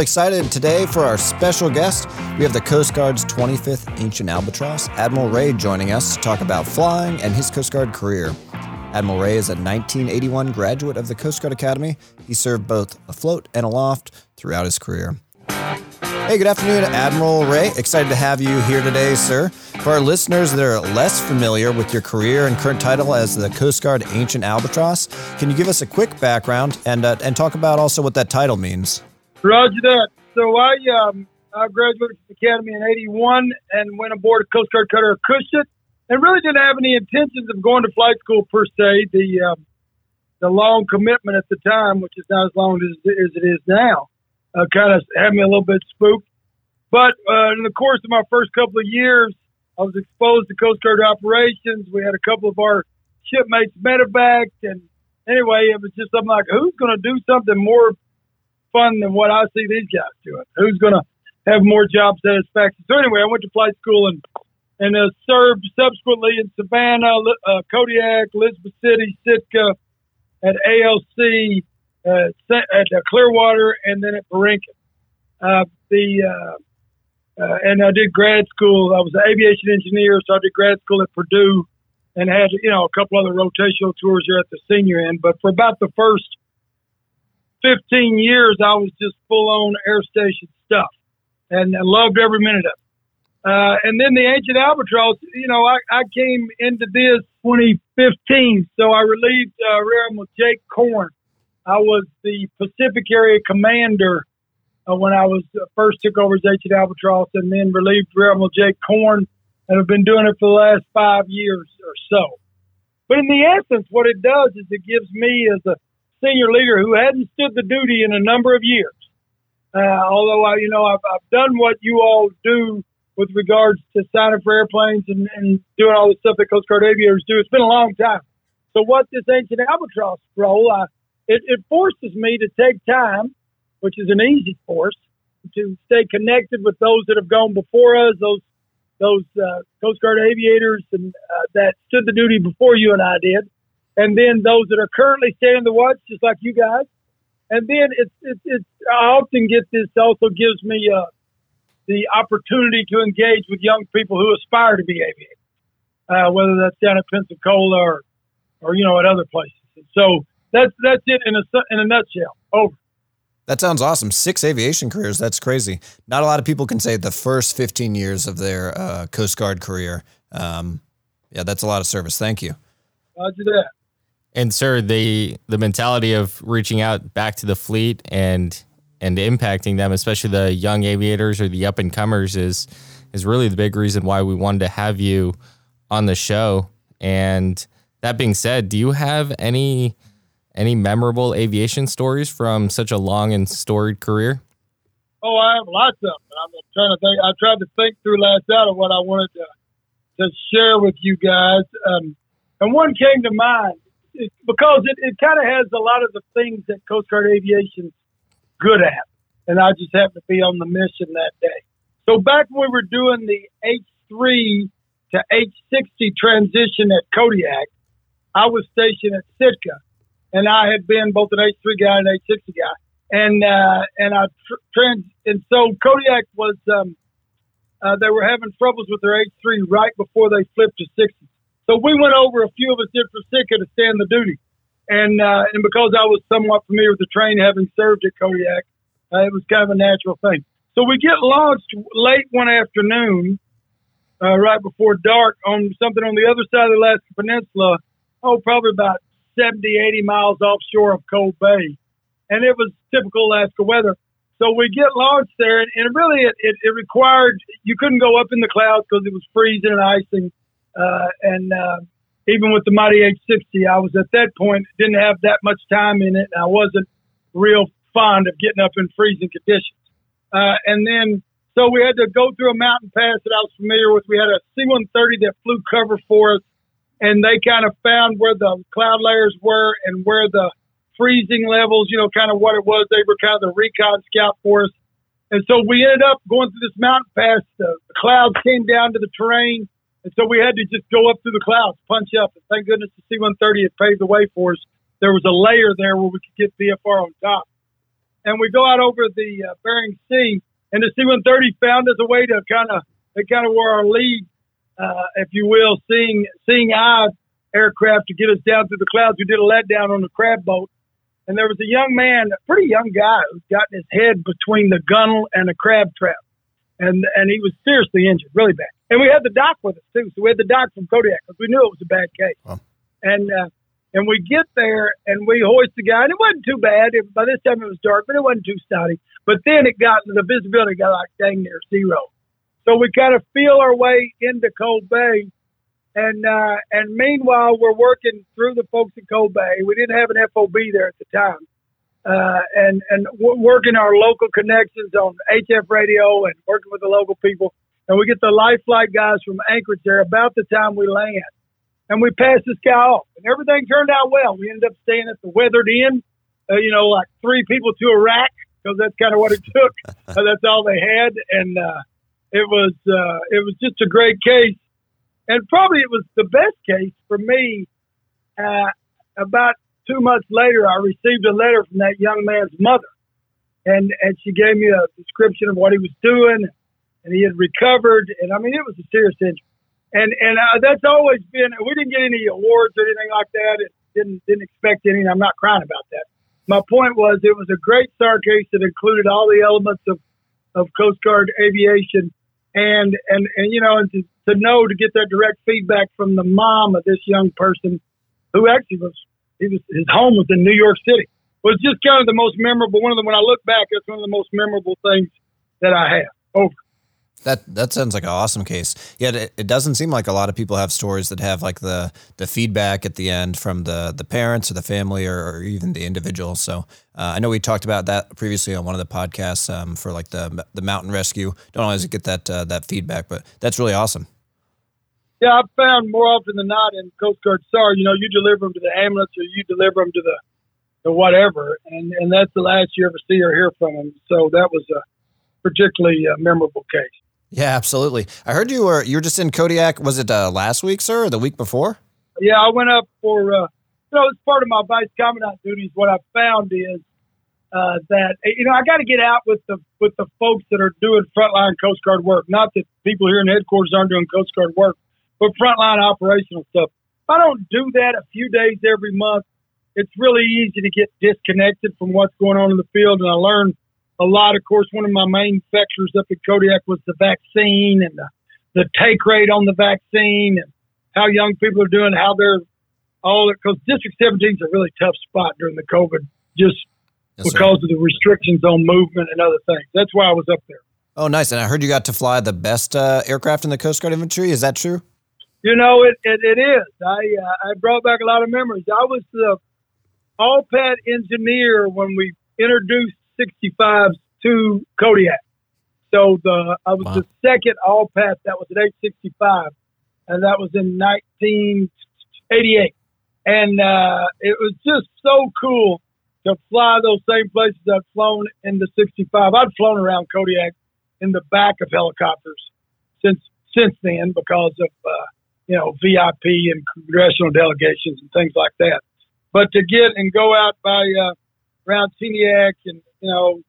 really excited today for our special guest. We have the Coast Guard's 25th Ancient Albatross, Admiral Ray, joining us to talk about flying and his Coast Guard career. Admiral Ray is a 1981 graduate of the Coast Guard Academy. He served both afloat and aloft throughout his career. Hey, good afternoon, Admiral Ray. Excited to have you here today, sir. For our listeners that are less familiar with your career and current title as the Coast Guard Ancient Albatross, can you give us a quick background and uh, and talk about also what that title means? Roger that. So I um, I graduated from the Academy in '81 and went aboard a Coast Guard cutter Acushnet, and really didn't have any intentions of going to flight school per se. The um, the long commitment at the time, which is not as long as, as it is now, uh, kind of had me a little bit spooked. But uh, in the course of my first couple of years, I was exposed to Coast Guard operations. We had a couple of our shipmates medevac, and anyway, it was just I'm like, who's going to do something more fun than what I see these guys doing? Who's going to have more job satisfaction? So anyway, I went to flight school and and uh, served subsequently in Savannah, uh, Kodiak, Elizabeth City, Sitka, at ALC, uh, at uh, Clearwater, and then at Borinquen. Uh, the uh, uh, and I did grad school. I was an aviation engineer, so I did grad school at Purdue, and had you know a couple other rotational tours here at the senior end. But for about the first 15 years, I was just full on air station stuff, and I loved every minute of it. Uh, and then the ancient albatross, you know, I, I came into this 2015, so I relieved uh, Rear Admiral Jake Korn I was the Pacific Area Commander uh, when I was uh, first took over as Ancient Albatross, and then relieved Rear Admiral Jake Korn, and have been doing it for the last five years or so. But in the essence, what it does is it gives me as a senior leader who hadn't stood the duty in a number of years. Uh, although I, you know, I've, I've done what you all do with regards to signing for airplanes and, and doing all the stuff that Coast Guard aviators do. It's been a long time. So what this ancient albatross role, I it, it forces me to take time, which is an easy force, to stay connected with those that have gone before us, those those uh, Coast Guard aviators and uh, that stood the duty before you and I did, and then those that are currently standing the watch, just like you guys. And then it's it's, it's I often get this also gives me uh, the opportunity to engage with young people who aspire to be aviators, uh, whether that's down at Pensacola or or you know at other places. And so that's that's it in a in a nutshell. Over. That sounds awesome. Six aviation careers. That's crazy. Not a lot of people can say the first 15 years of their uh, Coast Guard career. Um, yeah, that's a lot of service. Thank you. Roger that. And sir, the the mentality of reaching out back to the fleet and and impacting them, especially the young aviators or the up and comers, is is really the big reason why we wanted to have you on the show. And that being said, do you have any any memorable aviation stories from such a long and storied career? Oh, I have lots of them. I'm trying to think. I tried to think through last night of what I wanted to to share with you guys, um, and one came to mind it, because it, it kind of has a lot of the things that Coast Guard Aviation's good at, and I just happened to be on the mission that day. So back when we were doing the H3 to H60 transition at Kodiak, I was stationed at Sitka and I had been both an H3 guy and an H60 guy. And, uh, and I tr- trans, and so Kodiak was, um, uh, they were having troubles with their H3 right before they flipped to 60. So we went over, a few of us did for Sitka to stand the duty. And, uh, and because I was somewhat familiar with the train, having served at Kodiak, uh, it was kind of a natural thing. So we get launched late one afternoon, uh, right before dark on something on the other side of the Alaska Peninsula. Oh, probably about 70, 80 miles offshore of Cold Bay. And it was typical Alaska weather. So we get launched there, and, and really it, it, it, required, you couldn't go up in the clouds because it was freezing and icing. Uh, and uh, even with the Mighty H60, I was at that point, didn't have that much time in it, I wasn't real fond of getting up in freezing conditions. Uh, and then, so we had to go through a mountain pass that I was familiar with. We had a C 130 that flew cover for us and they kind of found where the cloud layers were and where the freezing levels, you know, kind of what it was. They were kind of the recon scout for us. And so we ended up going through this mountain pass. The clouds came down to the terrain. And so we had to just go up through the clouds, punch up. And thank goodness the C 130 had paved the way for us. There was a layer there where we could get VFR on top. and we go out over the uh, Bering Sea, and the C-130 found us a way to kind of they kind of were our lead, uh, if you will, seeing seeing eye aircraft to get us down through the clouds. We did a letdown on the crab boat, and there was a young man, a pretty young guy, who's gotten his head between the gunnel and the crab trap, and and he was seriously injured, really bad. And we had the doc with us too, so we had the doc from Kodiak because we knew it was a bad case. Wow. And uh, and we get there and we hoist the guy, and it wasn't too bad. It, by this time it was dark, but it wasn't too stodgy. But then it got the visibility got like dang near zero. So we kind of feel our way into Cold Bay, and uh, and meanwhile we're working through the folks in Cold Bay. We didn't have an FOB there at the time, uh, and and w- working our local connections on HF radio and working with the local people. And we get the life flight guys from Anchorage there about the time we land and we passed this guy off, and everything turned out well. We ended up staying at the Weathered Inn, uh, you know, like three people to a rack because that's kind of what it took. uh, that's all they had, and uh, it was uh, it was just a great case, and probably it was the best case for me. Uh, about two months later, I received a letter from that young man's mother, and and she gave me a description of what he was doing, and he had recovered, and I mean it was a serious injury and and uh, that's always been. We didn't get any awards or anything like that. It didn't didn't expect any. I'm not crying about that. My point was it was a great SAR case that included all the elements of of Coast Guard aviation, and and and you know, and to, to know to get that direct feedback from the mom of this young person, who actually was he was his home was in New York City, was just kind of the most memorable. One of them when I look back, it's one of the most memorable things that I have. Over. That that sounds like an awesome case. Yet it, it doesn't seem like a lot of people have stories that have like the the feedback at the end from the the parents or the family or, or even the individual. So uh, I know we talked about that previously on one of the podcasts um, for like the the mountain rescue. Don't always get that uh, that feedback, but that's really awesome. Yeah, I've found more often than not in Coast Guard SAR, you know, you deliver them to the ambulance or you deliver them to the the whatever, and and that's the last you ever see or hear from them. So that was a particularly uh, memorable case. Yeah, absolutely. I heard you were you were just in Kodiak. Was it uh, last week, sir, or the week before? Yeah, I went up for uh, you know, it's part of my vice commandant duties. What I found is uh, that you know I got to get out with the with the folks that are doing frontline Coast Guard work. Not that people here in headquarters aren't doing Coast Guard work, but frontline operational stuff. If I don't do that a few days every month, it's really easy to get disconnected from what's going on in the field. And I learned a lot. Of course, one of my main factors up at Kodiak was the vaccine and the, the take rate on the vaccine and how young people are doing, how they're all because District 17 is a really tough spot during the COVID, just yes, because sir. of the restrictions on movement and other things. That's why I was up there. Oh, nice! And I heard you got to fly the best uh, aircraft in the Coast Guard infantry. Is that true? You know, it it, it is. I uh, I brought back a lot of memories. I was the all pad engineer when we introduced 65s to Kodiak. So the I was wow. the second all pass that was at 865, and that was in 1988. And uh, it was just so cool to fly those same places I've flown in the 65. I'd flown around Kodiak in the back of helicopters since since then because of uh, you know VIP and congressional delegations and things like that. But to get and go out by uh, around Chiniak and you know,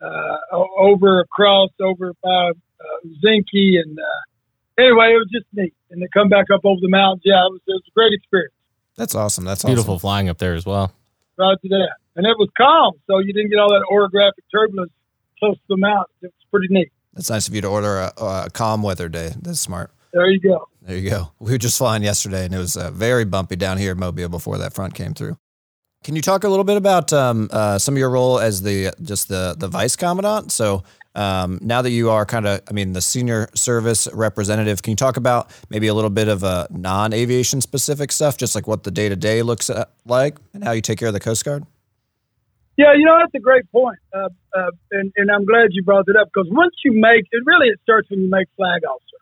uh, over across over by uh, Zinke, and uh, anyway, it was just neat. And to come back up over the mountains, yeah, it was, it was a great experience. That's awesome. That's beautiful awesome. flying up there as well. Right to that, and it was calm, so you didn't get all that orographic turbulence close to the mountains. It was pretty neat. That's nice of you to order a, a calm weather day. That's smart. There you go. There you go. We were just flying yesterday, and it was uh, very bumpy down here in Mobile before that front came through. Can you talk a little bit about um, uh, some of your role as the just the the vice commandant? So um, now that you are kind of, I mean, the senior service representative, can you talk about maybe a little bit of a non-aviation specific stuff, just like what the day to day looks uh, like and how you take care of the Coast Guard? Yeah, you know that's a great point, uh, uh, and, and I'm glad you brought it up because once you make it, really it starts when you make flag officer,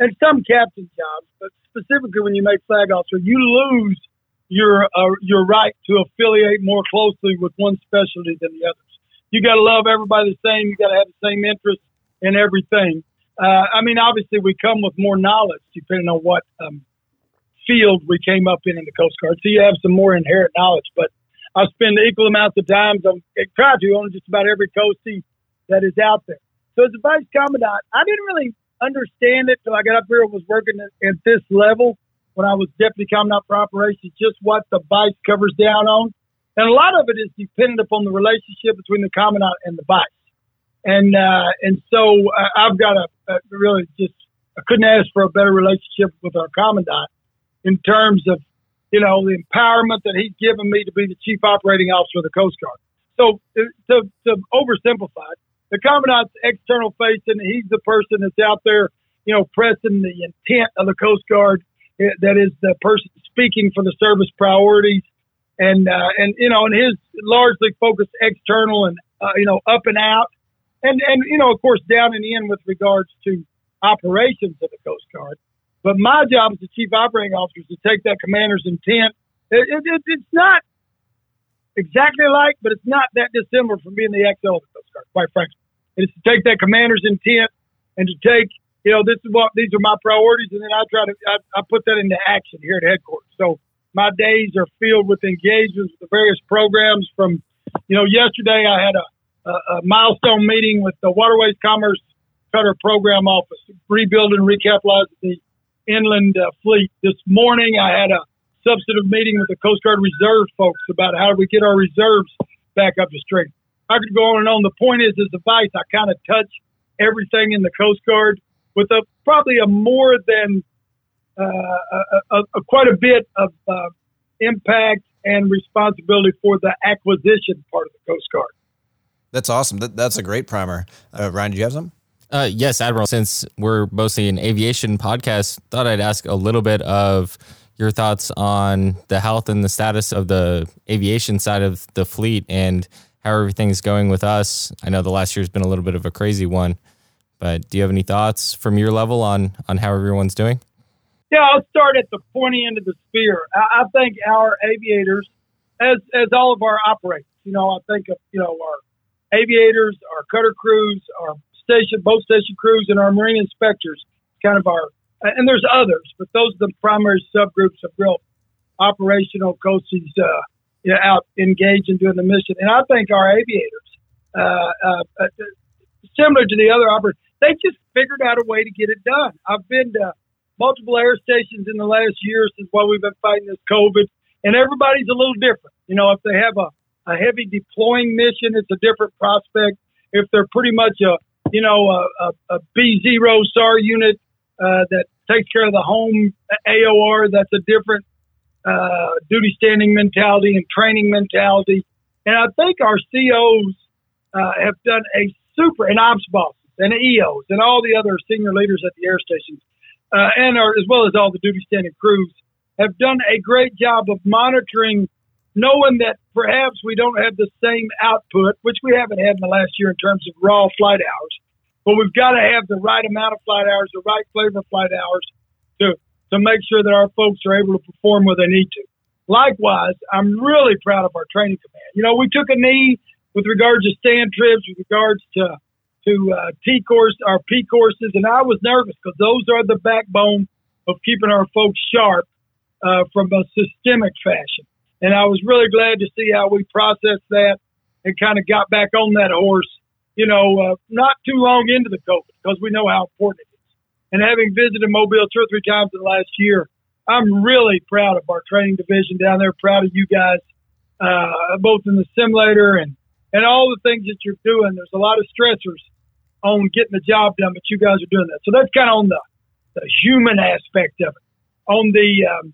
and some captain jobs, but specifically when you make flag officer, you lose your uh, your right to affiliate more closely with one specialty than the others. You got to love everybody the same. You got to have the same interest in everything. Uh, I mean, obviously, we come with more knowledge depending on what um, field we came up in in the Coast Guard. So you have some more inherent knowledge. But I spend equal amounts of time. I'm trying to on just about every coastie that is out there. So as a vice commandant, I didn't really understand it till I got up here and was working at, at this level when I was deputy commandant for operations, just what the vice covers down on. And a lot of it is dependent upon the relationship between the commandant and the vice. And, uh, and so uh, I've got a, a really just, I couldn't ask for a better relationship with our commandant in terms of, you know, the empowerment that he's given me to be the chief operating officer of the Coast Guard. So to, to oversimplify the commandant's external facing. He's the person that's out there, you know, pressing the intent of the Coast Guard. That is the person speaking for the service priorities, and uh, and you know, and his largely focused external and uh, you know up and out, and and you know, of course, down and in with regards to operations of the Coast Guard. But my job as the chief operating officer is to take that commander's intent. It, it, it's not exactly like, but it's not that dissimilar from being the XO of the Coast Guard, quite frankly. It's to take that commander's intent and to take, you know, this is what these are my priorities, and then I try to I, I put that into action here at headquarters. So my days are filled with engagements with the various programs. From, you know, yesterday I had a, a, a milestone meeting with the Waterways Commerce Cutter Program Office, rebuilding recapitalizing the inland uh, fleet. This morning I had a substantive meeting with the Coast Guard Reserve folks about how do we get our reserves back up to strength. I could go on and on. The point is, as a vice, I kind of touch everything in the Coast Guard with a probably a more than uh, a, a, a, quite a bit of uh, impact and responsibility for the acquisition part of the Coast Guard. That's awesome. That, that's a great primer. Uh, Ryan, do you have some? Uh, yes, Admiral. Since we're mostly an aviation podcast, thought I'd ask a little bit of your thoughts on the health and the status of the aviation side of the fleet and how everything's going with us. I know the last year's been a little bit of a crazy one, but do you have any thoughts from your level on on how everyone's doing? Yeah, I'll start at the pointy end of the spear. I, I think our aviators, as as all of our operators, you know, I think of you know our aviators, our cutter crews, our station boat station crews, and our marine inspectors, kind of our and there's others, but those are the primary subgroups of real operational coaches uh, you know, out engaged in doing the mission. And I think our aviators, uh, uh, uh, similar to the other operators, they just figured out a way to get it done. I've been to multiple air stations in the last year since while we've been fighting this COVID, and everybody's a little different. You know, if they have a, a heavy deploying mission, it's a different prospect. If they're pretty much a, you know, a, a, a B zero SAR unit uh, that takes care of the home AOR. That's a different uh, duty standing mentality and training mentality. And I think our COs uh, have done a super, and ops bosses and EOs and all the other senior leaders at the air stations, uh, and our, as well as all the duty standing crews, have done a great job of monitoring, knowing that perhaps we don't have the same output, which we haven't had in the last year in terms of raw flight hours but we've got to have the right amount of flight hours, the right flavor of flight hours to, to make sure that our folks are able to perform where they need to. Likewise, I'm really proud of our training command. You know, we took a knee with regards to stand trips, with regards to to uh, T course, our P courses, and I was nervous because those are the backbone of keeping our folks sharp uh, from a systemic fashion. And I was really glad to see how we processed that and kind of got back on that horse you know, uh, not too long into the COVID because we know how important it is. And having visited Mobile two or three times in the last year, I'm really proud of our training division down there. Proud of you guys, uh, both in the simulator and and all the things that you're doing. There's a lot of stressors on getting the job done, but you guys are doing that. So that's kind of on the the human aspect of it. On the um,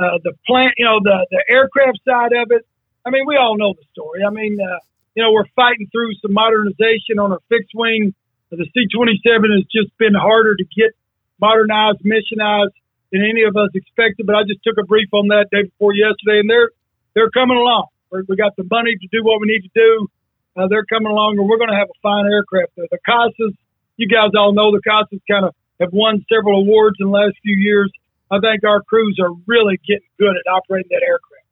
uh, the plant, you know, the the aircraft side of it. I mean, we all know the story. I mean, uh, you know, we're fighting through some modernization on our fixed wing. The C-27 has just been harder to get modernized, missionized than any of us expected. But I just took a brief on that day before yesterday, and they're they're coming along. We got the money to do what we need to do. Uh, they're coming along, and we're going to have a fine aircraft there. The CASAs, you guys all know the CASAs kind of have won several awards in the last few years. I think our crews are really getting good at operating that aircraft.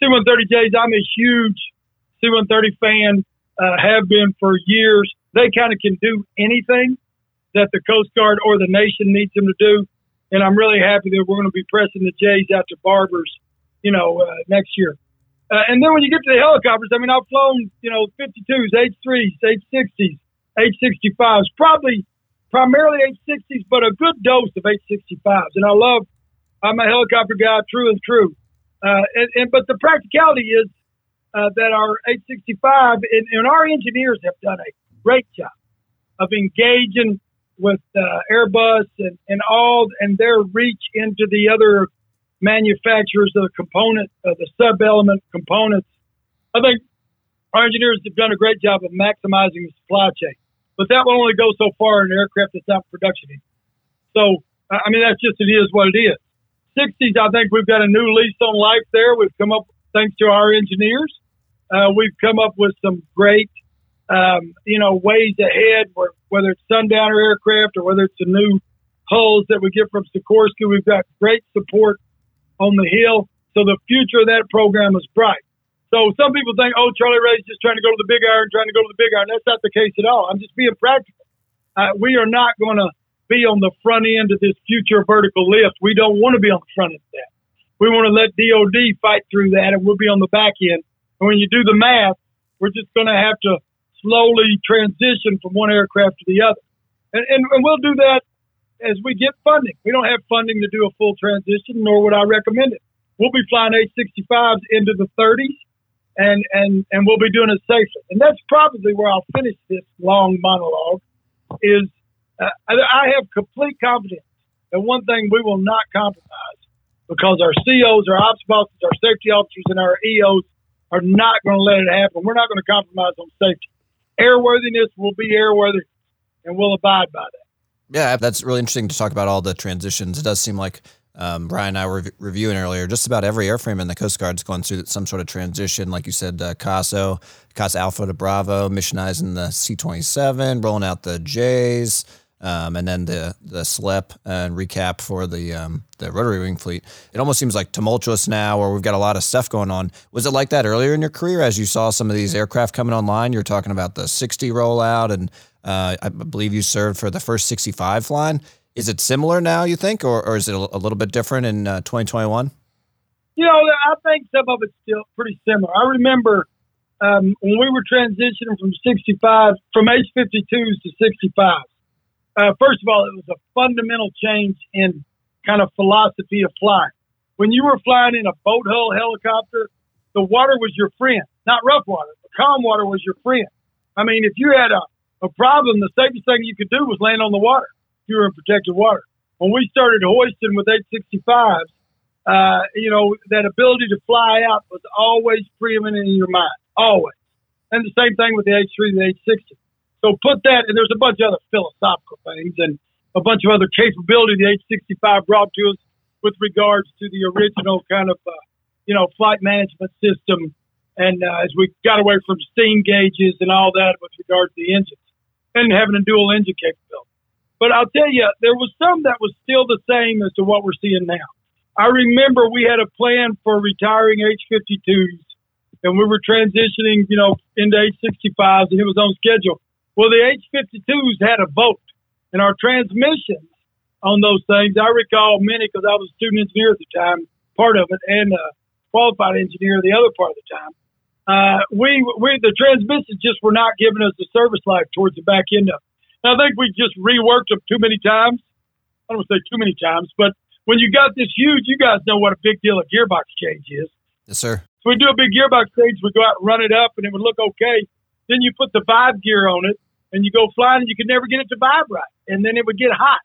C-130Js, I'm a huge C-130 fan, uh, have been for years. They kind of can do anything that the Coast Guard or the nation needs them to do. And I'm really happy that we're going to be pressing the J's out to Barbers, you know, uh, next year. Uh, and then when you get to the helicopters, I mean, I've flown, you know, 52s, H3s, H60s, H65s, probably primarily H60s, but a good dose of H65s. And I love, I'm a helicopter guy, true and true. Uh, and, and, but the practicality is uh, that our H65 and, and, our engineers have done a great job of engaging with uh, Airbus and, and all and their reach into the other manufacturers of the component, uh, the sub element components. I think our engineers have done a great job of maximizing the supply chain, but that will only go so far in an aircraft that's not production. So, I mean, that's just it is what it is. 60s, I think we've got a new lease on life there. We've come up, thanks to our engineers, uh, we've come up with some great, um, you know, ways ahead, where, whether it's Sundowner aircraft or whether it's the new hulls that we get from Sikorsky. We've got great support on the Hill. So the future of that program is bright. So some people think, oh, Charlie Ray's just trying to go to the big iron, trying to go to the big iron. That's not the case at all. I'm just being practical. Uh, we are not going to be on the front end of this future vertical lift. We don't want to be on the front end of that. We want to let DOD fight through that, and we'll be on the back end. And when you do the math, we're just going to have to slowly transition from one aircraft to the other. And, and, and we'll do that as we get funding. We don't have funding to do a full transition, nor would I recommend it. We'll be flying H-65s into the 30s, and and and we'll be doing it safely. And that's probably where I'll finish this long monologue. Is uh, I have complete confidence that one thing we will not compromise because our COs, our ops bosses, our safety officers, and our EOs are not going to let it happen. We're not going to compromise on safety. Airworthiness will be airworthy, and we'll abide by that. Yeah, that's really interesting to talk about all the transitions. It does seem like um, Brian and I were reviewing earlier. Just about every airframe in the Coast Guard's going through some sort of transition. Like you said, uh, CASO, CASA Alpha to Bravo, missionizing the C 27, rolling out the J's. Um, and then the the SLEP and recap for the um, the rotary wing fleet. It almost seems like tumultuous now, where we've got a lot of stuff going on. Was it like that earlier in your career as you saw some of these aircraft coming online? You're talking about the 60 rollout and uh, I believe you served for the first 65 flying. Is it similar now, you think, or, or is it a little bit different in uh, 2021? You know, I think some of it's still pretty similar. I remember um, when we were transitioning from 65, from H-52s to 65s. Uh, first of all, it was a fundamental change in kind of philosophy of flying. When you were flying in a boat hull helicopter, the water was your friend, not rough water. The calm water was your friend. I mean, if you had a a problem, the safest thing you could do was land on the water you were in protected water. When we started hoisting with H-65s, uh, you know, that ability to fly out was always preeminent in your mind, always. And the same thing with the H-3 and the H-60. So put that, and there's a bunch of other philosophical things and a bunch of other capability the H-65 brought to us with regards to the original kind of, uh, you know, flight management system. And uh, as we got away from steam gauges and all that with regards to the engines and having a dual engine capability. But I'll tell you, there was some that was still the same as to what we're seeing now. I remember we had a plan for retiring H-52s, and we were transitioning, you know, into H-65s, and it was on schedule. Well, the H-52s had a vote, and our transmissions on those things, I recall many because I was a student engineer at the time, part of it, and a qualified engineer the other part of the time uh, we we the transmissions just were not giving us the service life towards the back end of. And I think we just reworked them too many times. I don't want to say too many times, but when you got this huge, you guys know what a big deal a gearbox change is. Yes, sir. So we do a big gearbox change, we go out and run it up, and it would look okay. Then you put the vibe gear on it, and you go flying, and you could never get it to vibe right, and then it would get hot.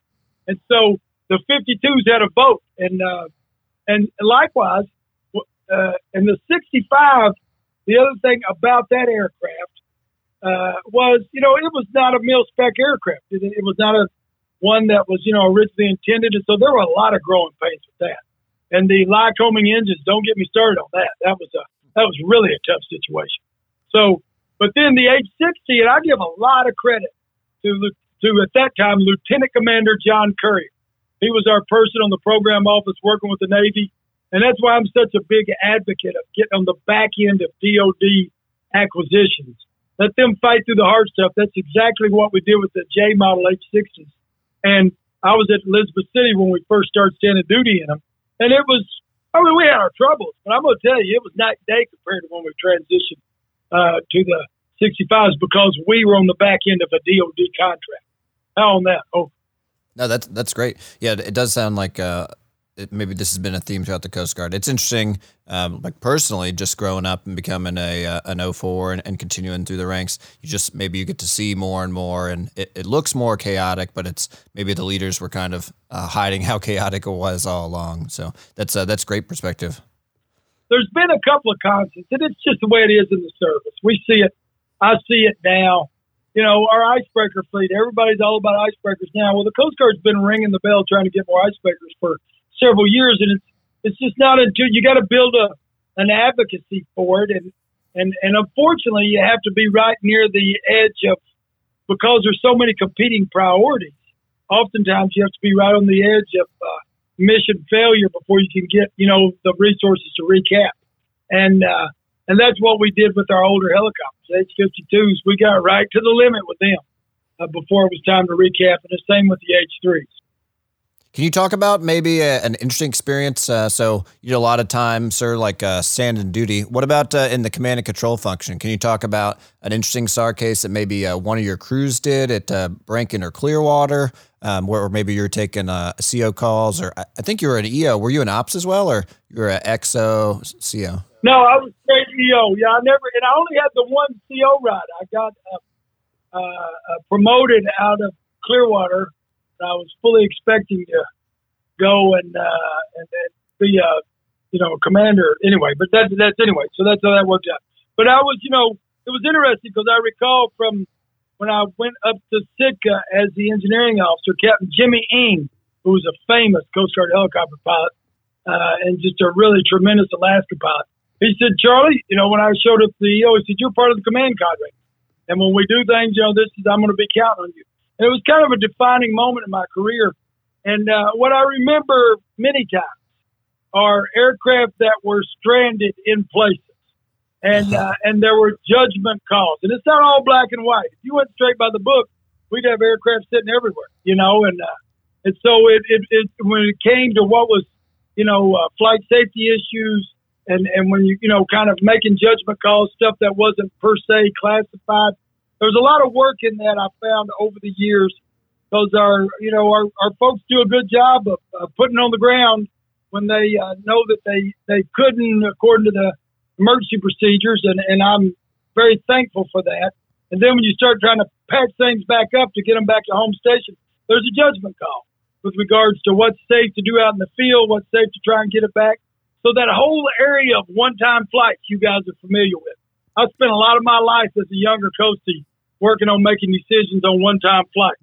And so the 52s had a vote, and uh, and likewise, uh, and the 65 the other thing about that aircraft uh, was, you know, it was not a mil spec aircraft. It, it was not a one that was, you know, originally intended. And so there were a lot of growing pains with that. And the Lycoming engines, don't get me started on that. That was a that was really a tough situation. So, but then the H-60, and I give a lot of credit to to at that time Lieutenant Commander John Curry. He was our person on the program office working with the Navy. And that's why I'm such a big advocate of getting on the back end of DOD acquisitions. Let them fight through the hard stuff. That's exactly what we did with the J model H60s. And I was at Elizabeth City when we first started standing duty in them. And it was, I mean, we had our troubles, but I'm going to tell you, it was night and day compared to when we transitioned uh, to the 65s because we were on the back end of a DOD contract. How on that? Oh, no, that's that's great. Yeah, it does sound like uh, maybe this has been a theme throughout the Coast Guard. It's interesting, um, like personally, just growing up and becoming a uh, an 04 and, and, continuing through the ranks. You just maybe you get to see more and more, and it, it looks more chaotic, but it's maybe the leaders were kind of uh, hiding how chaotic it was all along. So that's uh, that's great perspective. There's been a couple of constants, and it's just the way it is in the service. We see it. I see it now. You know, our icebreaker fleet. Everybody's all about icebreakers now. Well, the Coast Guard's been ringing the bell trying to get more icebreakers for several years, and it's it's just not until you got to build a an advocacy for it, and and and unfortunately, you have to be right near the edge of because there's so many competing priorities. Oftentimes, you have to be right on the edge of uh, mission failure before you can get you know the resources to recap, and uh, and that's what we did with our older helicopters, H-52s. We got right to the limit with them uh, before it was time to recap, and the same with the H-3s. Can you talk about maybe a, an interesting experience? Uh, so you did a lot of time, sir, like uh, stand and duty. What about uh, in the command and control function? Can you talk about an interesting SAR case that maybe uh, one of your crews did at uh, Borinquen or Clearwater, um, where maybe you're taking uh, CO calls, or I think you were an EO. Were you an ops as well, or you were an XO CO? No, I was straight EO. Yeah, I never, and I only had the one CO ride. I got promoted out of Clearwater I was fully expecting to go and uh, and, and be a you know commander anyway. But that's that's anyway. So that's how that worked out. But I was you know it was interesting because I recall from when I went up to Sitka as the engineering officer, Captain Jimmy Ing, who was a famous Coast Guard helicopter pilot uh, and just a really tremendous Alaska pilot. He said, Charlie, you know, when I showed up to the EO, he said, you're part of the command cadre. And when we do things, you know, this is, I'm going to be counting on you. It was kind of a defining moment in my career. And uh, what I remember many times are aircraft that were stranded in places. And uh-huh. uh, and there were judgment calls, and it's not all black and white. If you went straight by the book, we'd have aircraft sitting everywhere, you know. And uh, and so it, it, it when it came to what was, you know, uh, flight safety issues, and and when you you know kind of making judgment calls, stuff that wasn't per se classified, there's a lot of work in that I found over the years. Those are, you know, our, our folks do a good job of putting on the ground when they uh, know that they, they couldn't according to the emergency procedures. And, and I'm very thankful for that. And then when you start trying to patch things back up to get them back to home station, there's a judgment call with regards to what's safe to do out in the field, what's safe to try and get it back. So that whole area of one-time flights you guys are familiar with. I spent a lot of my life as a younger coastie working on making decisions on one time flight.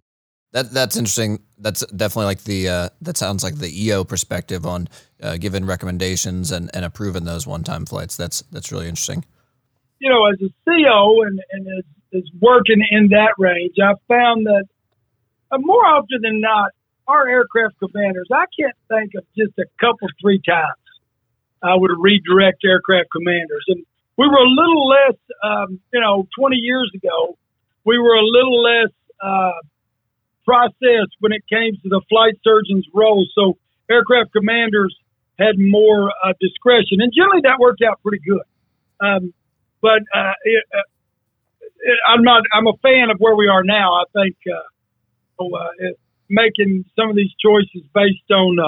That that's interesting. That's definitely like the uh, that sounds like the EO perspective on uh, giving recommendations and, and approving those one time flights. That's that's really interesting. You know, as a CO and and as, as working in that range, I found that uh, more often than not, our aircraft commanders. I can't think of just a couple three times I would redirect aircraft commanders, and we were a little less. Um, you know, 20 years ago, we were a little less uh, processed when it came to the flight surgeon's role. So aircraft commanders had more uh, discretion, and generally that worked out pretty good. Um, but uh, it, uh, it, I'm not. I'm a fan of where we are now. I think uh, uh, it, making some of these choices based on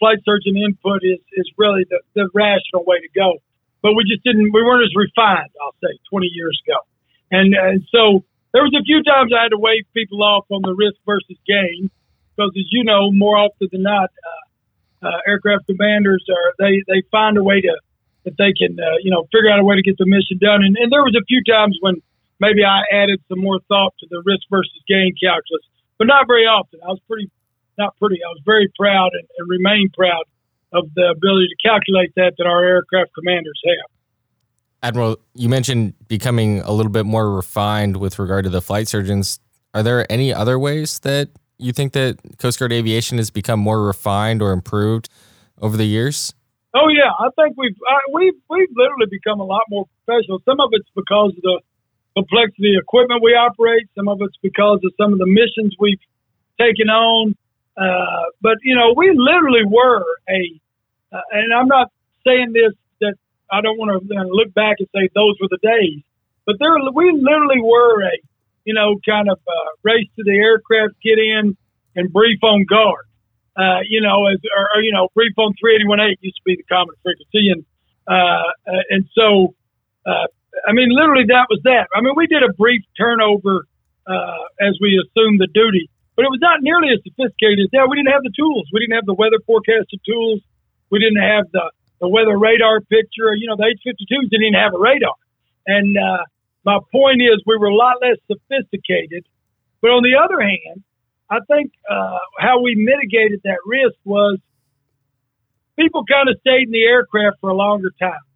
flight surgeon input is is really the, the rational way to go. But we just didn't. We weren't as refined. I'll say 20 years ago, and and so there was a few times I had to wave people off on the risk versus gain because, as you know, more often than not, uh, uh, aircraft commanders are they they find a way to if they can uh, you know figure out a way to get the mission done. And, and there was a few times when maybe I added some more thought to the risk versus gain calculus, but not very often. I was pretty not pretty. I was very proud and, and remain proud of the ability to calculate that that our aircraft commanders have. Admiral, you mentioned becoming a little bit more refined with regard to the flight surgeons. Are there any other ways that you think that Coast Guard aviation has become more refined or improved over the years? Oh yeah, I think we've uh, we've we've literally become a lot more professional. Some of it's because of the complexity of equipment we operate. Some of it's because of some of the missions we've taken on. Uh, but you know, we literally were a uh, and I'm not saying this I don't want to look back and say those were the days, but there we literally were a you know kind of uh, race to the aircraft, get in and brief on guard. Uh, you know, as or, or you know, brief on 381.8 used to be the common frequency, and uh, uh, and so uh, I mean, literally that was that. I mean, we did a brief turnover uh, as we assumed the duty, but it was not nearly as sophisticated as that. We didn't have the tools. We didn't have the weather forecasted tools. We didn't have the, the weather radar picture. You know, the H-52s didn't even have a radar. And uh, my point is, we were a lot less sophisticated. But on the other hand, I think uh, how we mitigated that risk was people kind of stayed in the aircraft for a longer time,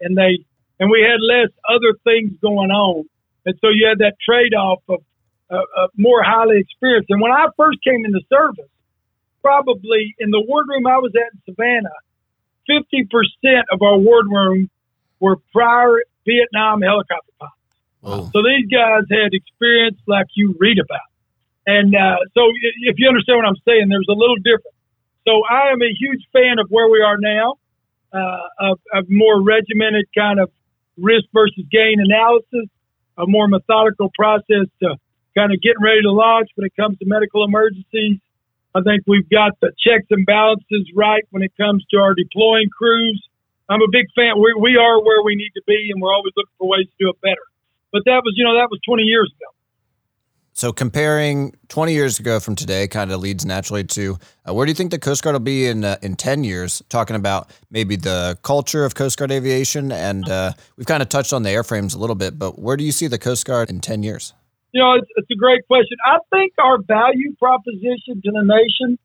and they and we had less other things going on, and so you had that trade off of uh, uh, more highly experienced. And when I first came into service, probably in the wardroom I was at in Savannah, 50% of our wardroom were prior Vietnam helicopter pilots. Oh. So these guys had experience like you read about. And uh, so if you understand what I'm saying, there's a little different. So I am a huge fan of where we are now, uh, of, of more regimented kind of risk versus gain analysis, a more methodical process to kind of getting ready to launch when it comes to medical emergencies. I think we've got the checks and balances right when it comes to our deploying crews. I'm a big fan. We, we are where we need to be, and we're always looking for ways to do it better. But that was, you know, that was 20 years ago. So comparing 20 years ago from today kind of leads naturally to uh, where do you think the Coast Guard will be in uh, in 10 years? Talking about maybe the culture of Coast Guard aviation, and uh, we've kind of touched on the airframes a little bit, but where do you see the Coast Guard in 10 years? You know, it's, it's a great question. I think our value proposition to the nation,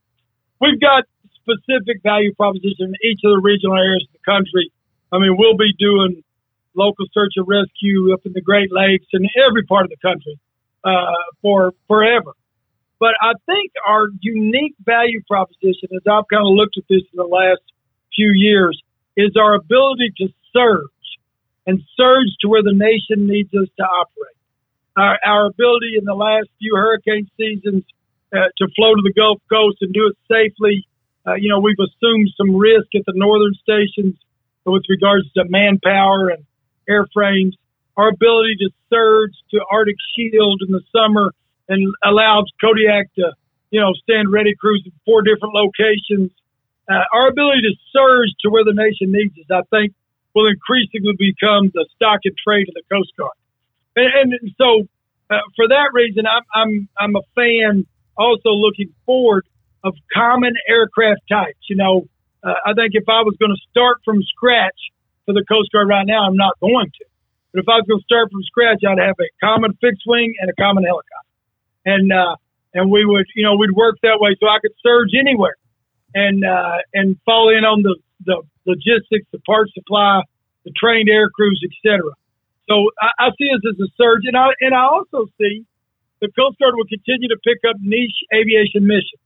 we've got specific value proposition in each of the regional areas of the country. I mean, we'll be doing local search and rescue up in the Great Lakes and every part of the country uh, for forever. But I think our unique value proposition, as I've kind of looked at this in the last few years, is our ability to surge and surge to where the nation needs us to operate. Our, our ability in the last few hurricane seasons uh, to flow to the Gulf Coast and do it safely. Uh, you know, we've assumed some risk at the northern stations with regards to manpower and airframes our ability to surge to Arctic Shield in the summer and allows Kodiak to, you know, stand ready crews in four different locations. Uh, our ability to surge to where the nation needs us, I think, will increasingly become the stock and trade of the Coast Guard. And, and so, uh, for that reason, I'm, I'm I'm a fan. Also, looking forward of common aircraft types. You know, uh, I think if I was going to start from scratch for the Coast Guard right now, I'm not going to. But if I was going to start from scratch, I'd have a common fixed wing and a common helicopter, and uh, and we would, you know, we'd work that way so I could surge anywhere, and uh, and fall in on the the logistics, the part supply, the trained air crews, etc. So I, I see us as a surge, and I and I also see the Coast Guard will continue to pick up niche aviation missions.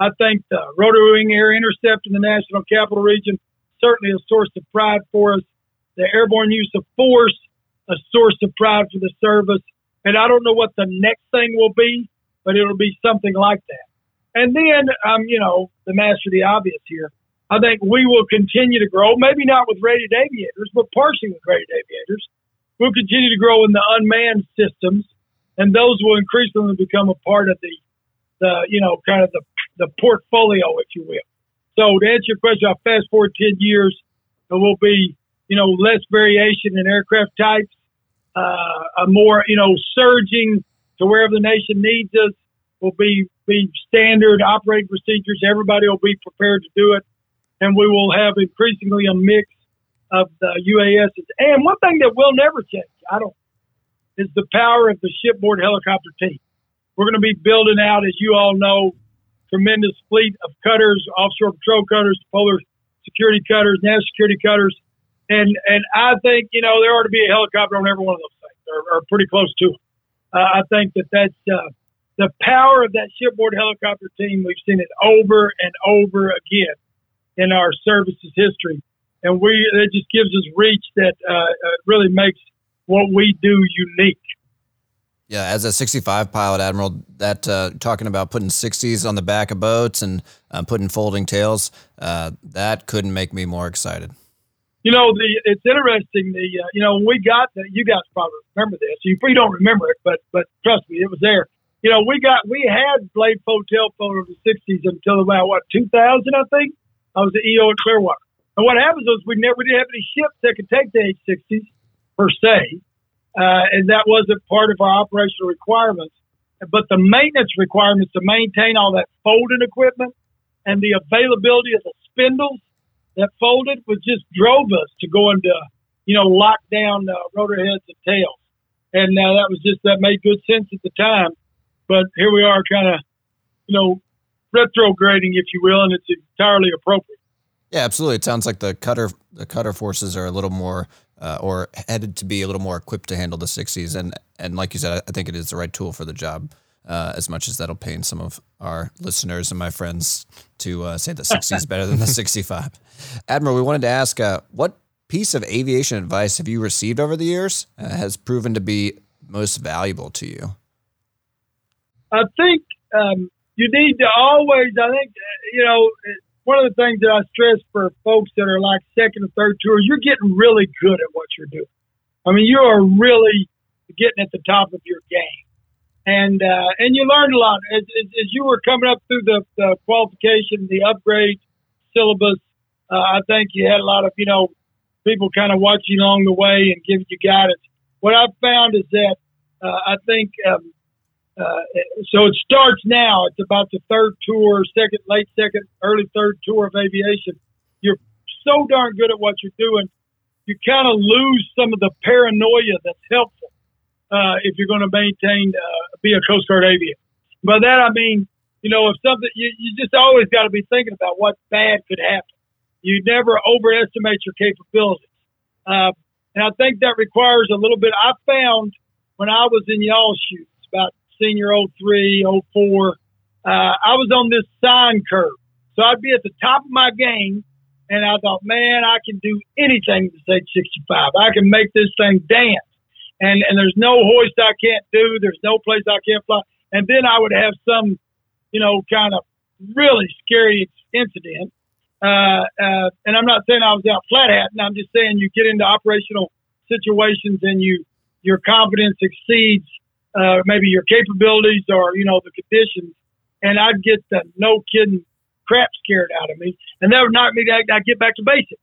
I think the rotary wing air intercept in the National Capital Region certainly a source of pride for us. The airborne use of force a source of pride for the service. And I don't know what the next thing will be, but it'll be something like that. And then, um, you know, the master of the obvious here. I think we will continue to grow, maybe not with rated aviators, but partially with rated aviators. We'll continue to grow in the unmanned systems, and those will increasingly become a part of the, the you know, kind of the, the portfolio, if you will. So to answer your question, I'll fast forward 10 years, and we'll be you know, less variation in aircraft types, uh, a more, you know, surging to wherever the nation needs us will be, be standard operating procedures. Everybody will be prepared to do it. And we will have increasingly a mix of the UASs. And one thing that will never change, I don't, is the power of the shipboard helicopter team. We're going to be building out, as you all know, tremendous fleet of cutters, offshore patrol cutters, polar security cutters, national security cutters, and and I think you know there ought to be a helicopter on every one of those things, or, or pretty close to it. Uh, I think that that's uh, the power of that shipboard helicopter team. We've seen it over and over again in our services history, and we it just gives us reach that uh, uh really makes what we do unique. Yeah, as a 65 pilot admiral, that uh, talking about putting 60s on the back of boats and uh, putting folding tails, uh, that couldn't make me more excited. You know, the it's interesting. The uh, you know when we got that, you guys probably remember this. You, you don't remember it, but but trust me, it was there. You know, we got we had blade fold tail of the 60s until about what 2000, I think. I was at EO at Clearwater, and what happens was we never did have any ships that could take the H60s per se uh, and that wasn't part of our operational requirements. But the maintenance requirements to maintain all that folding equipment and the availability of the spindles that folded was just drove us to go into, you know, lock down uh, rotor heads and tails. And uh, that was just, that made good sense at the time. But here we are kind of, you know, retrograding, if you will, and it's entirely appropriate. Yeah, absolutely. It sounds like the cutter the cutter forces are a little more uh, or headed to be a little more equipped to handle the 60s. And and like you said, I think it is the right tool for the job. Uh, as much as that'll pain some of our listeners and my friends to uh, say the 60 is better than the 65. Admiral, we wanted to ask uh, what piece of aviation advice have you received over the years uh, has proven to be most valuable to you? I think um, you need to always, I think, you know, one of the things that I stress for folks that are like second or third tour, you're getting really good at what you're doing. I mean, you are really getting at the top of your game, and uh, and you learned a lot as, as, as you were coming up through the, the qualification, the upgrade syllabus. Uh, I think you had a lot of you know people kind of watching along the way and giving you guidance. What I've found is that uh, I think um, uh, so it starts now. It's about the third tour, second, late second, early third tour of aviation. You're so darn good at what you're doing, you kind of lose some of the paranoia that's helpful uh, if you're going to maintain, uh, be a Coast Guard aviator. By that I mean, you know, if something, you, you just always got to be thinking about what bad could happen. You never overestimate your capabilities. Uh, and I think that requires a little bit. I found when I was in y'all's shoes about senior 03, 04, uh, I was on this sine curve. So I'd be at the top of my game, and I thought, man, I can do anything to say 65. I can make this thing dance. And, and there's no hoist I can't do. There's no place I can't fly. And then I would have some, you know, kind of really scary incident. Uh, uh, and I'm not saying I was out flat hatting. I'm just saying you get into operational situations and you your confidence exceeds uh, maybe your capabilities or you know the conditions, and I'd get the no kidding crap scared out of me, and that would knock me. I'd get back to basics,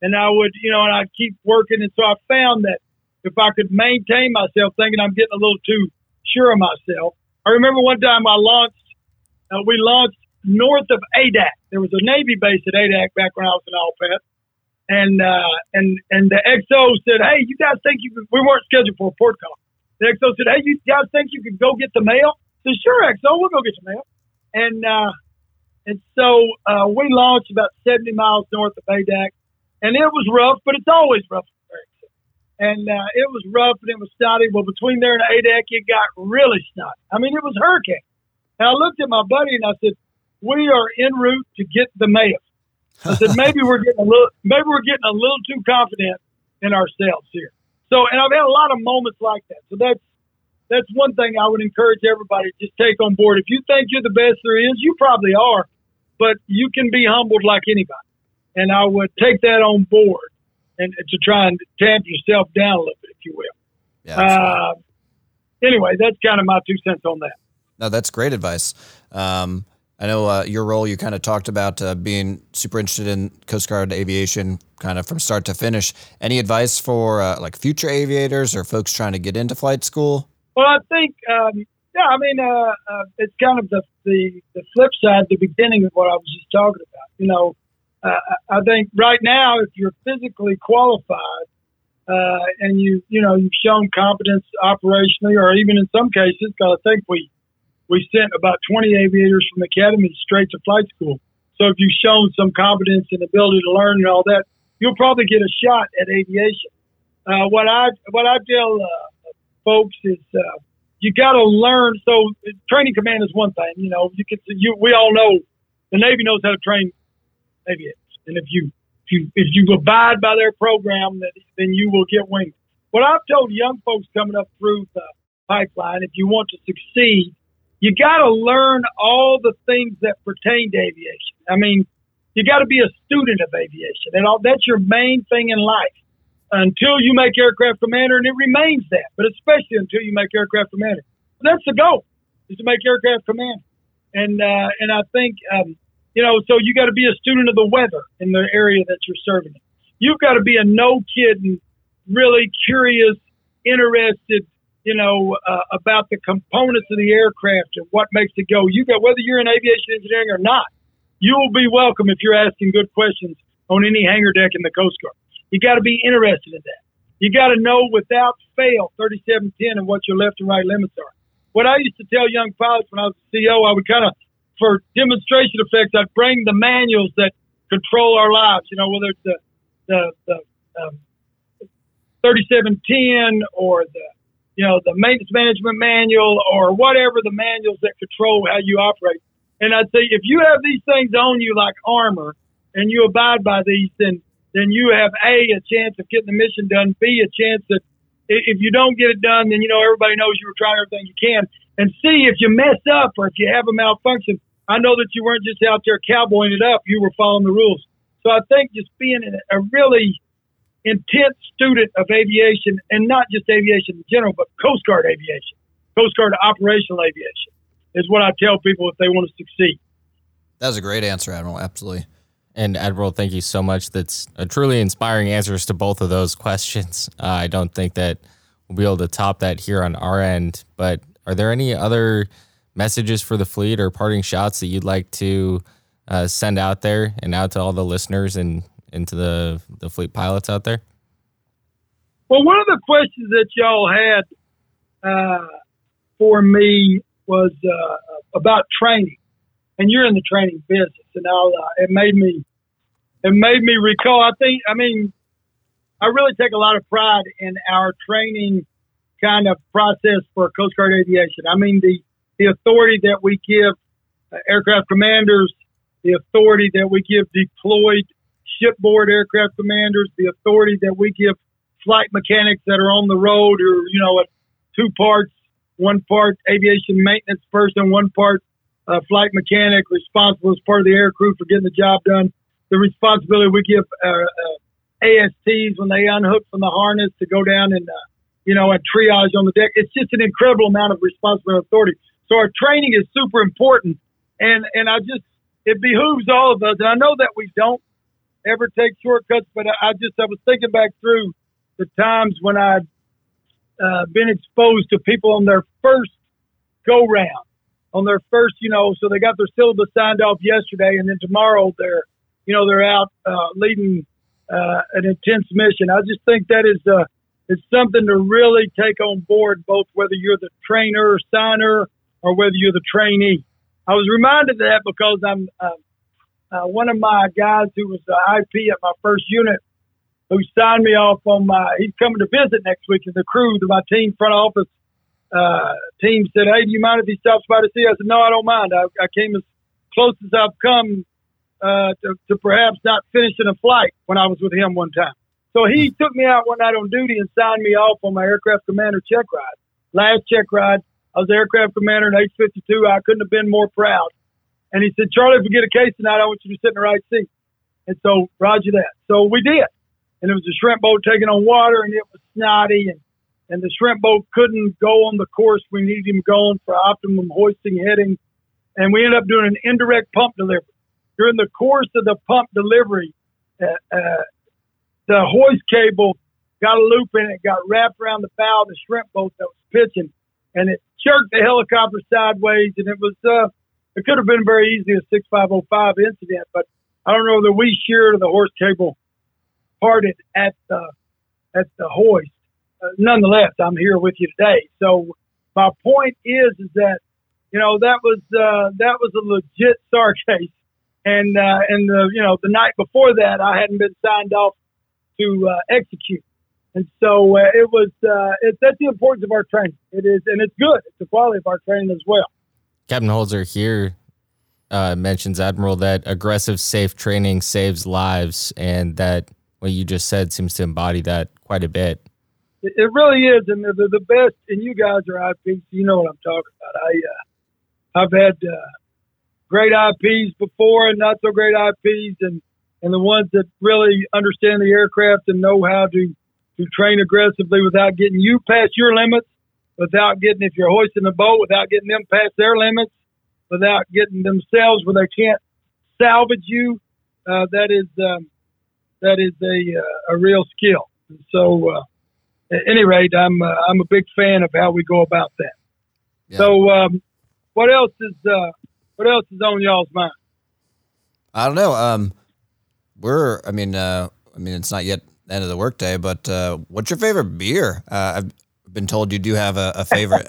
and I would you know, and I'd keep working, and so I found that if I could maintain myself, thinking I'm getting a little too sure of myself. I remember one time I launched, uh, we launched north of Adak. There was a Navy base at Adak back when I was in ALPAT. And, uh, and, and the XO said, Hey, you guys think you we weren't scheduled for a port call. The XO said, "Hey, you guys think you could go get the mail?" I said, "Sure, XO, we'll go get the mail." And uh, and so uh, we launched about 70 miles north of Adak, and it was rough, but it's always rough. And uh, it was rough and it was snotty. Well, between there and Adak, it got really snotty. I mean, it was hurricane. And I looked at my buddy and I said, "We are en route to get the mail." I said, "Maybe we're getting a little, maybe we're getting a little too confident in ourselves here." So, and I've had a lot of moments like that. So that's that's one thing I would encourage everybody to just take on board. If you think you're the best there is, you probably are, but you can be humbled like anybody. And I would take that on board and to try and tamp yourself down a little bit, if you will. Yeah, uh, anyway, that's kind of my two cents on that. No, that's great advice. Um, I know uh, your role, you kind of talked about uh, being super interested in Coast Guard aviation kind of from start to finish. Any advice for uh, like future aviators or folks trying to get into flight school? Well, I think, um, yeah, I mean, uh, uh, it's kind of the, the, the flip side, the beginning of what I was just talking about. You know, uh, I think right now, if you're physically qualified, and you, you know, you've shown competence operationally, or even in some cases, because I think we we sent about 20 aviators from the academy straight to flight school. So if you've shown some competence and ability to learn and all that, you'll probably get a shot at aviation. Uh, what I what I tell uh, folks is uh, you got to learn. So training command is one thing. You know, you can you we all know the Navy knows how to train aviators, and if you if you if you abide by their program, then then you will get wings. What I've told young folks coming up through the pipeline if you want to succeed. You got to learn all the things that pertain to aviation. I mean, you got to be a student of aviation, and all that's your main thing in life until you make aircraft commander, and it remains that. But especially until you make aircraft commander, that's the goal is to make aircraft commander. And uh, and I think um, you know, so you got to be a student of the weather in the area that you're serving. You've got to be a no kidding, really curious, interested, you know, uh, about the components of the aircraft and what makes it go. You got whether you're in aviation engineering or not, you will be welcome if you're asking good questions on any hangar deck in the Coast Guard. You got to be interested in that. You got to know without fail 3710 and what your left and right limits are. What I used to tell young pilots when I was a CEO, I would kind of for demonstration effects, I'd bring the manuals that control our lives. You know, whether it's the the, the um, 3710 or the you know the maintenance management manual or whatever the manuals that control how you operate. And I'd say if you have these things on you like armor and you abide by these, then then you have a a chance of getting the mission done. B a chance that if you don't get it done, then you know everybody knows you were trying everything you can. And C if you mess up or if you have a malfunction, I know that you weren't just out there cowboying it up; you were following the rules. So I think just being a really intense student of aviation, and not just aviation in general, but Coast Guard aviation, Coast Guard operational aviation, is what I tell people if they want to succeed. That was a great answer, Admiral. Absolutely. And Admiral, thank you so much. That's a truly inspiring answers to both of those questions. Uh, I don't think that we'll be able to top that here on our end. But are there any other messages for the fleet or parting shots that you'd like to uh, send out there and out to all the listeners and into the the fleet pilots out there? Well, one of the questions that y'all had uh, for me was uh, about training, and you're in the training business, and I'll, uh, it made me it made me recall. I think I mean I really take a lot of pride in our training kind of process for Coast Guard aviation. I mean the the authority that we give uh, aircraft commanders, the authority that we give deployed shipboard aircraft commanders, the authority that we give flight mechanics that are on the road or, you know, at two parts, one part aviation maintenance person, one part uh, flight mechanic responsible as part of the air crew for getting the job done. The responsibility we give uh, uh, ASTs when they unhook from the harness to go down and, uh, you know, and triage on the deck. It's just an incredible amount of responsibility and authority. So our training is super important. And, and I just, it behooves all of us. And I know that we don't ever take shortcuts, but I, I just, I was thinking back through the times when I'd uh, been exposed to people on their first go round, on their first, you know, so they got their syllabus signed off yesterday, and then tomorrow they're, you know, they're out uh, leading uh, an intense mission. I just think that is uh, it's something to really take on board, both whether you're the trainer, signer, or whether you're the trainee. I was reminded of that because I'm uh, uh, one of my guys who was the IP at my first unit who signed me off on my, he's coming to visit next week and the crew, my team front office uh, team said, Hey, do you mind if he stops by to see? I said, No, I don't mind. I, I came as close as I've come uh, to, to perhaps not finishing a flight when I was with him one time. So he took me out one night on duty and signed me off on my aircraft commander check ride. Last check ride, I was aircraft commander in H-52. I couldn't have been more proud. And he said, Charlie, if we get a case tonight, I want you to sit in the right seat. And so, roger that. So we did. And it was a shrimp boat taking on water, and it was snotty, and, and the shrimp boat couldn't go on the course we needed him going for optimum hoisting heading. And we ended up doing an indirect pump delivery. During the course of the pump delivery, uh, uh, the hoist cable got a loop in it, got wrapped around the bow of the shrimp boat that was pitching, and it jerked the helicopter sideways, and it was uh, it could have been very easy a six five oh five incident, but I don't know whether we sheared the hoist cable parted at the at the hoist. Uh, nonetheless, I'm here with you today. So my point is is that you know that was uh, that was a legit SAR case, and uh, and the you know the night before that I hadn't been signed off to uh, execute. And so uh, it was, uh, it, that's the importance of our training. It is, and it's good. It's the quality of our training as well. Captain Holzer here uh, mentions, Admiral, that aggressive, safe training saves lives, and that what you just said seems to embody that quite a bit. it, it really is, and they're, the best. And you guys are IPs, you know what I'm talking about. I uh, I've had uh, great IPs before, and not so great IPs, and and the ones that really understand the aircraft and know how to to train aggressively without getting you past your limits, without getting if you're hoisting a boat, without getting them past their limits, without getting themselves where they can't salvage you. Uh, that is um, that is a uh, a real skill. And so, uh, at any rate, I'm uh, I'm a big fan of how we go about that. Yeah. So, um, what else is uh, what else is on y'all's mind? I don't know. Um, we're I mean uh, I mean it's not yet end of the workday, but uh, what's your favorite beer? Uh, I've been told you do have a, a favorite.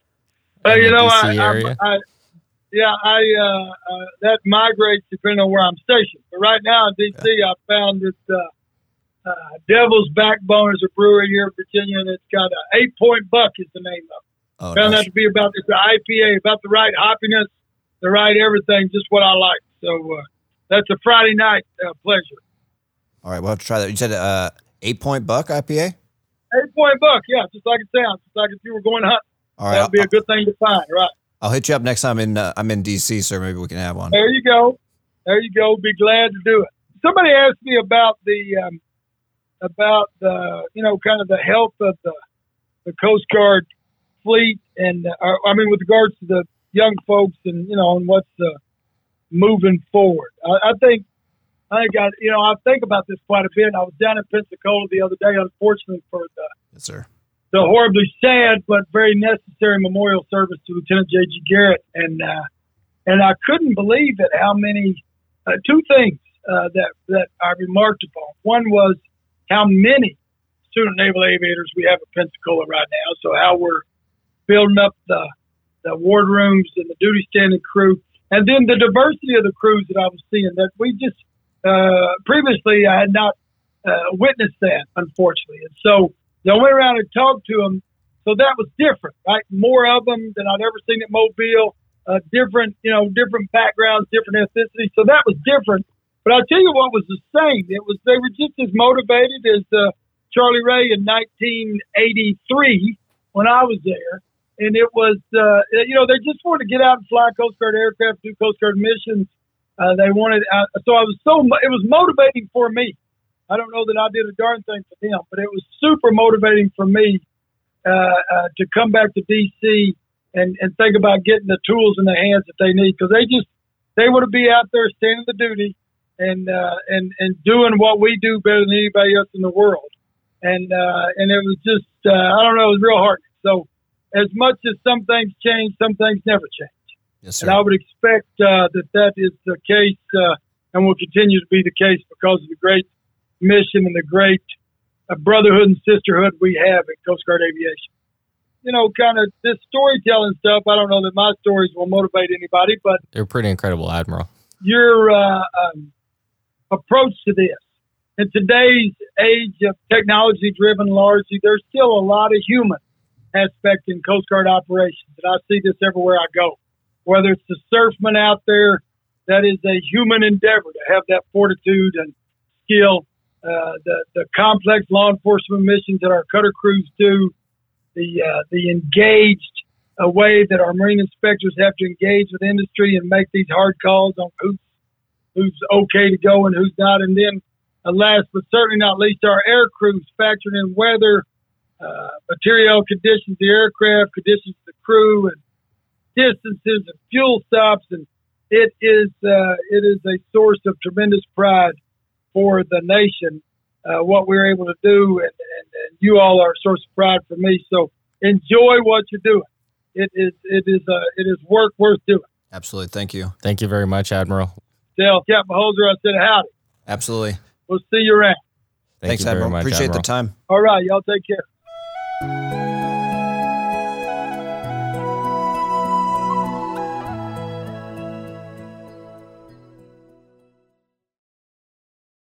well, you know, I, I, I, yeah, I uh, uh, that migrates depending on where I'm stationed. But right now in DC, yeah. I found that uh, uh, Devil's Backbone is a brewery here in Virginia, and it's got an Eight Point Buck is the name of it. Oh, found nice. that to be about it's an IPA, about the right hoppiness, the right everything, just what I like. So uh, that's a Friday night uh, pleasure. All right, we'll have to try that. You said uh, Eight Point Buck IPA. Eight Point Buck, yeah, just like it sounds, just like if you were going hunting. All right, that'd be a good thing to find, right? I'll hit you up next time in uh, I'm in DC, sir. Maybe we can have one. There you go. There you go. Be glad to do it. Somebody asked me about the um, about the you know kind of the health of the the Coast Guard fleet, and uh, I mean with regards to the young folks and you know and what's uh, moving forward. I, I think I think I you know I think about this quite a bit. I was down in Pensacola the other day, unfortunately for the yes, sir the horribly sad but very necessary memorial service to Lieutenant J.G. Garrett, and uh, and I couldn't believe it how many uh, two things uh, that that I remarked upon. One was how many student naval aviators we have at Pensacola right now. So how we're building up the the ward rooms and the duty standing crew, and then the diversity of the crews that I was seeing. That we just uh, previously I had not uh, witnessed that, unfortunately, and so I went around and talked to them. So that was different, right? More of them than I'd ever seen at Mobile. Uh, different, you know, different backgrounds, different ethnicities. So that was different. But I'll tell you what was the same. It was they were just as motivated as uh, Charlie Ray in 1983 when I was there, and it was uh, you know they just wanted to get out and fly Coast Guard aircraft, do Coast Guard missions. Uh, they wanted, uh, so I was so it was motivating for me. I don't know that I did a darn thing for them, but it was super motivating for me uh, uh, to come back to DC and, and think about getting the tools in the hands that they need because they just they want to be out there standing the duty and uh, and and doing what we do better than anybody else in the world. And uh, and it was just uh, I don't know, it was real hard. So as much as some things change, some things never change. Yes, sir. And I would expect uh, that that is the case uh, and will continue to be the case because of the great mission and the great uh, brotherhood and sisterhood we have at Coast Guard Aviation. You know, kind of this storytelling stuff. I don't know that my stories will motivate anybody, but they're pretty incredible, Admiral. Your uh, um, approach to this in today's age of technology driven largely, there's still a lot of human aspect in Coast Guard operations, and I see this everywhere I go. Whether it's the surfman out there, that is a human endeavor to have that fortitude and skill. Uh, the the complex law enforcement missions that our cutter crews do, the uh, the engaged uh, way that our marine inspectors have to engage with industry and make these hard calls on who's who's okay to go and who's not, and then uh, last but certainly not least, our air crews factoring in weather, uh, material conditions, the aircraft conditions, the crew, and distances and fuel stops, and it is uh, it is a source of tremendous pride for the nation uh, what we are able to do, and, and, and, you all are a source of pride for me. So enjoy what you're doing. It is it is uh, it is work worth doing. Absolutely, thank you. Thank you very much, Admiral. Tell Captain Holzer I said howdy. Absolutely. We'll see you around. Thank Thanks, you Admiral. Much, Appreciate Admiral. the time. All right, y'all take care.